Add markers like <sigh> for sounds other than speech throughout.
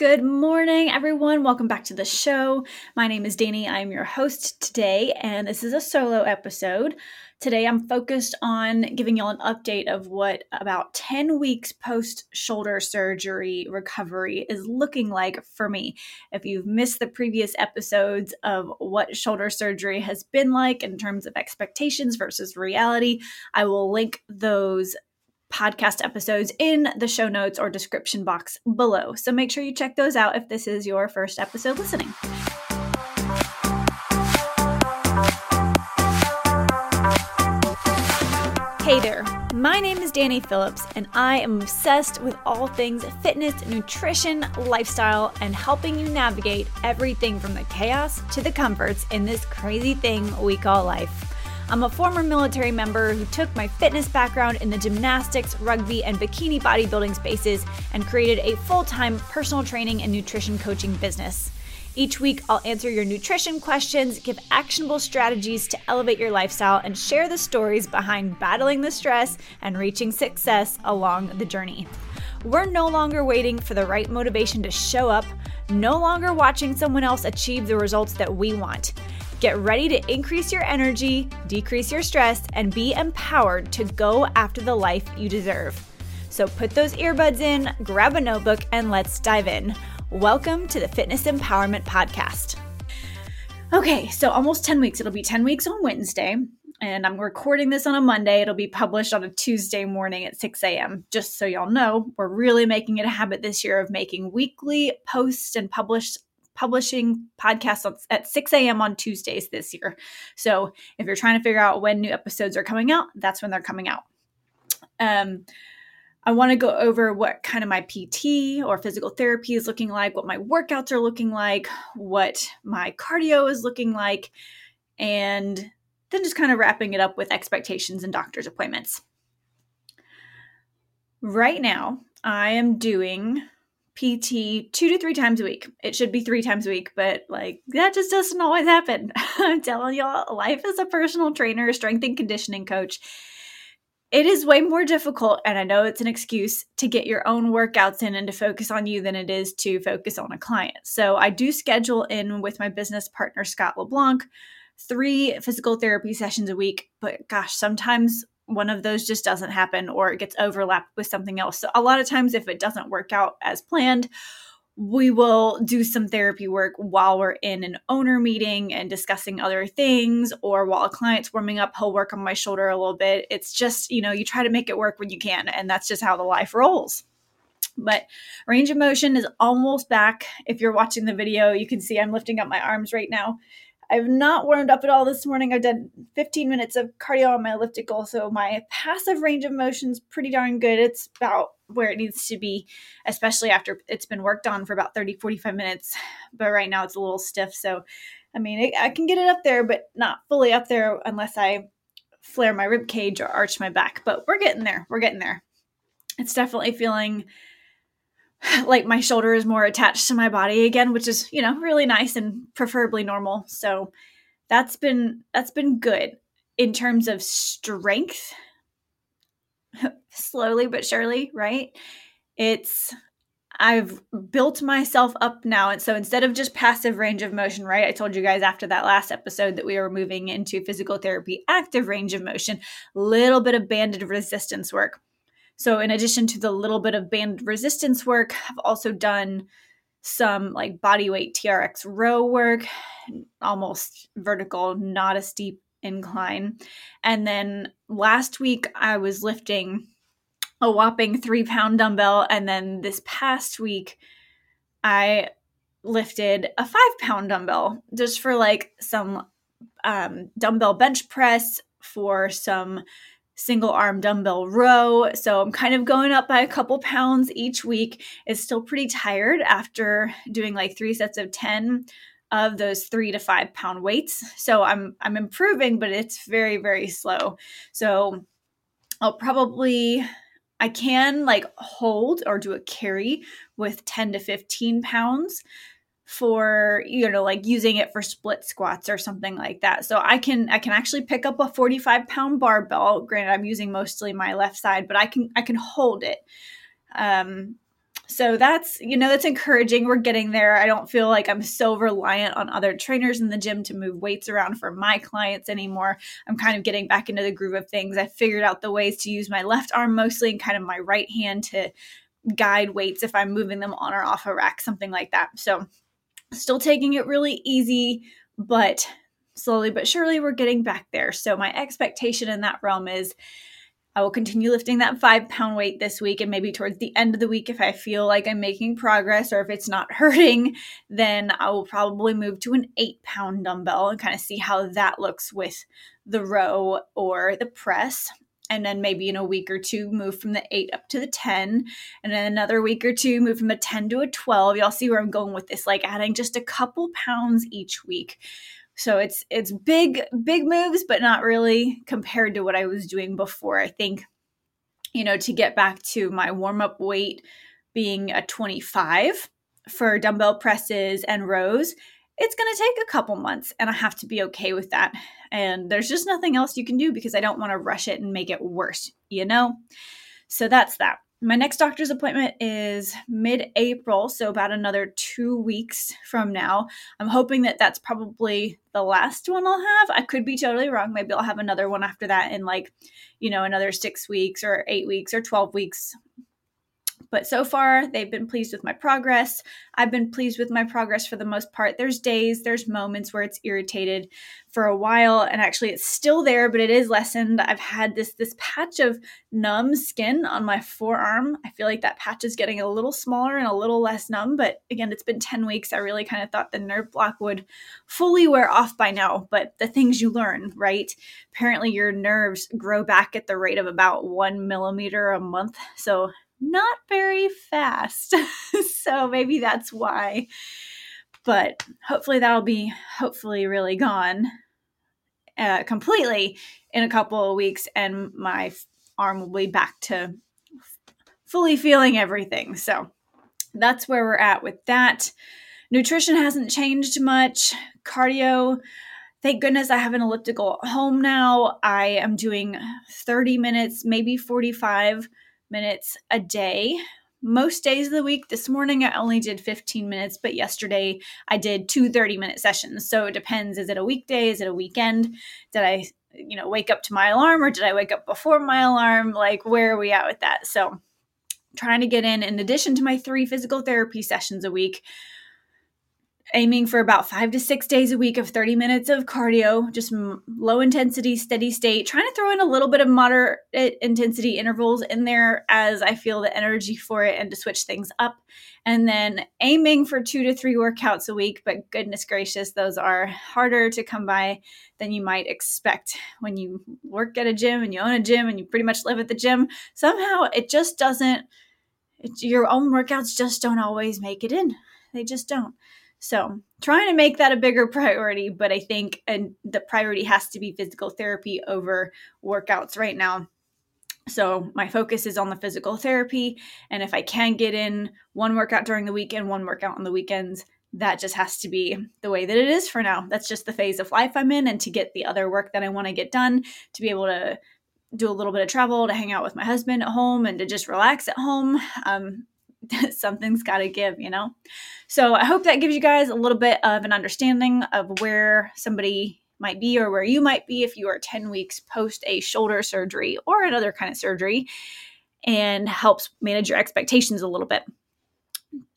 Good morning, everyone. Welcome back to the show. My name is Danny. I'm your host today, and this is a solo episode. Today, I'm focused on giving y'all an update of what about 10 weeks post shoulder surgery recovery is looking like for me. If you've missed the previous episodes of what shoulder surgery has been like in terms of expectations versus reality, I will link those podcast episodes in the show notes or description box below. So make sure you check those out if this is your first episode listening. Hey there, my name is Danny Phillips, and I am obsessed with all things fitness, nutrition, lifestyle, and helping you navigate everything from the chaos to the comforts in this crazy thing we call life. I'm a former military member who took my fitness background in the gymnastics, rugby, and bikini bodybuilding spaces and created a full time personal training and nutrition coaching business. Each week, I'll answer your nutrition questions, give actionable strategies to elevate your lifestyle, and share the stories behind battling the stress and reaching success along the journey. We're no longer waiting for the right motivation to show up, no longer watching someone else achieve the results that we want. Get ready to increase your energy, decrease your stress, and be empowered to go after the life you deserve. So put those earbuds in, grab a notebook, and let's dive in. Welcome to the Fitness Empowerment Podcast. Okay, so almost 10 weeks. It'll be 10 weeks on Wednesday, and I'm recording this on a Monday. It'll be published on a Tuesday morning at 6 a.m. Just so y'all know, we're really making it a habit this year of making weekly posts and published publishing podcasts at 6 a.m. on Tuesdays this year. So if you're trying to figure out when new episodes are coming out, that's when they're coming out. Um, I want to go over what kind of my PT or physical therapy is looking like, what my workouts are looking like, what my cardio is looking like, and then just kind of wrapping it up with expectations and doctor's appointments. Right now, I am doing PT two to three times a week. It should be three times a week, but like that just doesn't always happen. <laughs> I'm telling y'all, life as a personal trainer, strength and conditioning coach, it is way more difficult. And I know it's an excuse to get your own workouts in and to focus on you than it is to focus on a client. So I do schedule in with my business partner, Scott LeBlanc, three physical therapy sessions a week. But gosh, sometimes one of those just doesn't happen or it gets overlapped with something else. So, a lot of times, if it doesn't work out as planned, we will do some therapy work while we're in an owner meeting and discussing other things, or while a client's warming up, he'll work on my shoulder a little bit. It's just, you know, you try to make it work when you can, and that's just how the life rolls. But range of motion is almost back. If you're watching the video, you can see I'm lifting up my arms right now. I've not warmed up at all this morning. I've done 15 minutes of cardio on my elliptical, so my passive range of motion is pretty darn good. It's about where it needs to be, especially after it's been worked on for about 30, 45 minutes. But right now it's a little stiff. So, I mean, it, I can get it up there, but not fully up there unless I flare my rib cage or arch my back. But we're getting there. We're getting there. It's definitely feeling <laughs> like my shoulder is more attached to my body again, which is, you know, really nice and preferably normal. So that's been that's been good in terms of strength. <laughs> Slowly but surely, right? It's I've built myself up now. And so instead of just passive range of motion, right? I told you guys after that last episode that we were moving into physical therapy, active range of motion, little bit of banded resistance work. So, in addition to the little bit of band resistance work, I've also done some like body weight TRX row work, almost vertical, not a steep incline. And then last week, I was lifting a whopping three pound dumbbell. And then this past week, I lifted a five pound dumbbell just for like some um, dumbbell bench press, for some single arm dumbbell row. So I'm kind of going up by a couple pounds each week. It's still pretty tired after doing like three sets of 10 of those three to five pound weights. So I'm I'm improving, but it's very, very slow. So I'll probably I can like hold or do a carry with 10 to 15 pounds for you know like using it for split squats or something like that so i can i can actually pick up a 45 pound barbell granted i'm using mostly my left side but i can i can hold it um So that's, you know, that's encouraging. We're getting there. I don't feel like I'm so reliant on other trainers in the gym to move weights around for my clients anymore. I'm kind of getting back into the groove of things. I figured out the ways to use my left arm mostly and kind of my right hand to guide weights if I'm moving them on or off a rack, something like that. So still taking it really easy, but slowly but surely we're getting back there. So my expectation in that realm is I will continue lifting that five pound weight this week. And maybe towards the end of the week, if I feel like I'm making progress or if it's not <laughs> hurting, then I will probably move to an eight pound dumbbell and kind of see how that looks with the row or the press. And then maybe in a week or two, move from the eight up to the 10. And then another week or two, move from a 10 to a 12. Y'all see where I'm going with this, like adding just a couple pounds each week so it's it's big big moves but not really compared to what I was doing before. I think you know to get back to my warm up weight being a 25 for dumbbell presses and rows, it's going to take a couple months and I have to be okay with that. And there's just nothing else you can do because I don't want to rush it and make it worse, you know? So that's that my next doctor's appointment is mid April, so about another two weeks from now. I'm hoping that that's probably the last one I'll have. I could be totally wrong. Maybe I'll have another one after that in like, you know, another six weeks or eight weeks or 12 weeks. But so far, they've been pleased with my progress. I've been pleased with my progress for the most part. There's days, there's moments where it's irritated for a while, and actually it's still there, but it is lessened. I've had this this patch of numb skin on my forearm. I feel like that patch is getting a little smaller and a little less numb, but again, it's been 10 weeks. I really kind of thought the nerve block would fully wear off by now, but the things you learn, right? Apparently, your nerves grow back at the rate of about one millimeter a month. So not very fast. <laughs> so maybe that's why. But hopefully that'll be hopefully really gone uh, completely in a couple of weeks, and my arm will be back to fully feeling everything. So that's where we're at with that. Nutrition hasn't changed much. Cardio, thank goodness I have an elliptical at home now. I am doing 30 minutes, maybe 45 minutes a day. Most days of the week, this morning I only did 15 minutes, but yesterday I did two 30 minute sessions. So it depends. Is it a weekday? Is it a weekend? Did I, you know, wake up to my alarm or did I wake up before my alarm? Like, where are we at with that? So trying to get in, in addition to my three physical therapy sessions a week, aiming for about five to six days a week of 30 minutes of cardio, just low intensity, steady state, trying to throw in a little bit of moderate intensity intervals in there as I feel the energy for it and to switch things up. And then aiming for two to three workouts a week, but goodness gracious, those are harder to come by than you might expect when you work at a gym and you own a gym and you pretty much live at the gym. Somehow it just doesn't, it, your own workouts just don't always make it in. They just don't. So, trying to make that a bigger priority, but I think and the priority has to be physical therapy over workouts right now. So, my focus is on the physical therapy, and if I can get in one workout during the week and one workout on the weekends, that just has to be the way that it is for now. That's just the phase of life I'm in, and to get the other work that I want to get done, to be able to do a little bit of travel, to hang out with my husband at home, and to just relax at home. Um, <laughs> something's got to give, you know? So I hope that gives you guys a little bit of an understanding of where somebody might be or where you might be if you are 10 weeks post a shoulder surgery or another kind of surgery and helps manage your expectations a little bit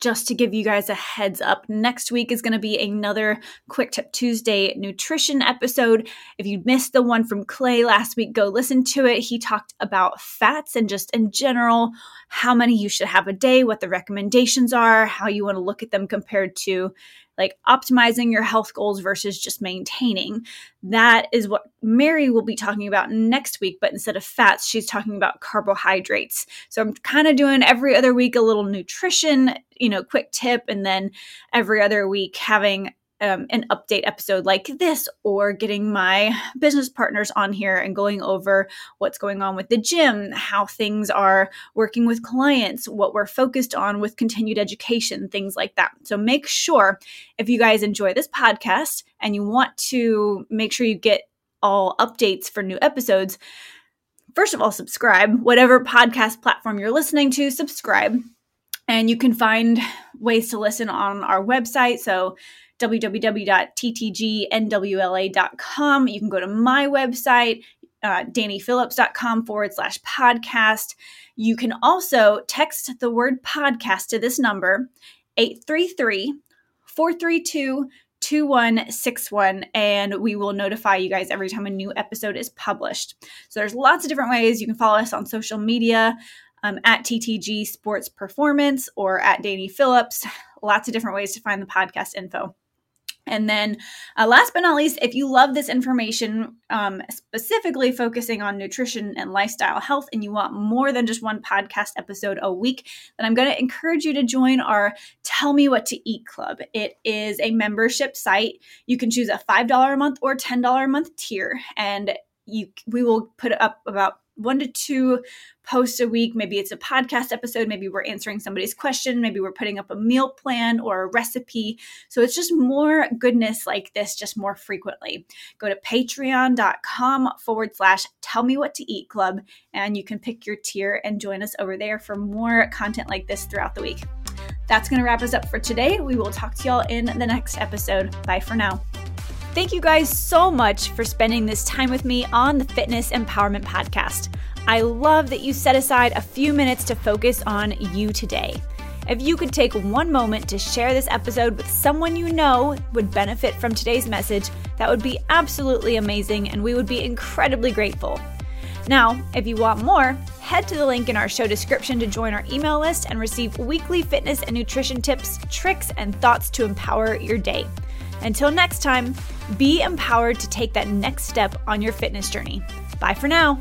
just to give you guys a heads up, next week is going to be another Quick Tip Tuesday nutrition episode. If you missed the one from Clay last week, go listen to it. He talked about fats and just in general, how many you should have a day, what the recommendations are, how you want to look at them compared to like optimizing your health goals versus just maintaining. That is what Mary will be talking about next week, but instead of fats, she's talking about carbohydrates. So I'm kind of doing every other week a little nutrition, you know, quick tip, and then every other week having um, an update episode like this or getting my business partners on here and going over what's going on with the gym, how things are working with clients, what we're focused on with continued education, things like that. So make sure if you guys enjoy this podcast and you want to make sure you get all updates for new episodes, first of all, subscribe. Whatever podcast platform you're listening to, subscribe And you can find ways to listen on our website. So, www.ttgnwla.com. You can go to my website, uh, dannyphillips.com forward slash podcast. You can also text the word podcast to this number, 833 432 2161 and we will notify you guys every time a new episode is published. So there's lots of different ways you can follow us on social media um, at TTG Sports Performance or at Danny Phillips. Lots of different ways to find the podcast info. And then, uh, last but not least, if you love this information, um, specifically focusing on nutrition and lifestyle health, and you want more than just one podcast episode a week, then I'm going to encourage you to join our Tell Me What to Eat Club. It is a membership site. You can choose a $5 a month or $10 a month tier, and you we will put up about one to two posts a week. Maybe it's a podcast episode. Maybe we're answering somebody's question. Maybe we're putting up a meal plan or a recipe. So it's just more goodness like this, just more frequently. Go to patreon.com forward slash tell me what to eat club, and you can pick your tier and join us over there for more content like this throughout the week. That's going to wrap us up for today. We will talk to y'all in the next episode. Bye for now. Thank you guys so much for spending this time with me on the Fitness Empowerment Podcast. I love that you set aside a few minutes to focus on you today. If you could take one moment to share this episode with someone you know would benefit from today's message, that would be absolutely amazing and we would be incredibly grateful. Now, if you want more, head to the link in our show description to join our email list and receive weekly fitness and nutrition tips, tricks, and thoughts to empower your day. Until next time, be empowered to take that next step on your fitness journey. Bye for now.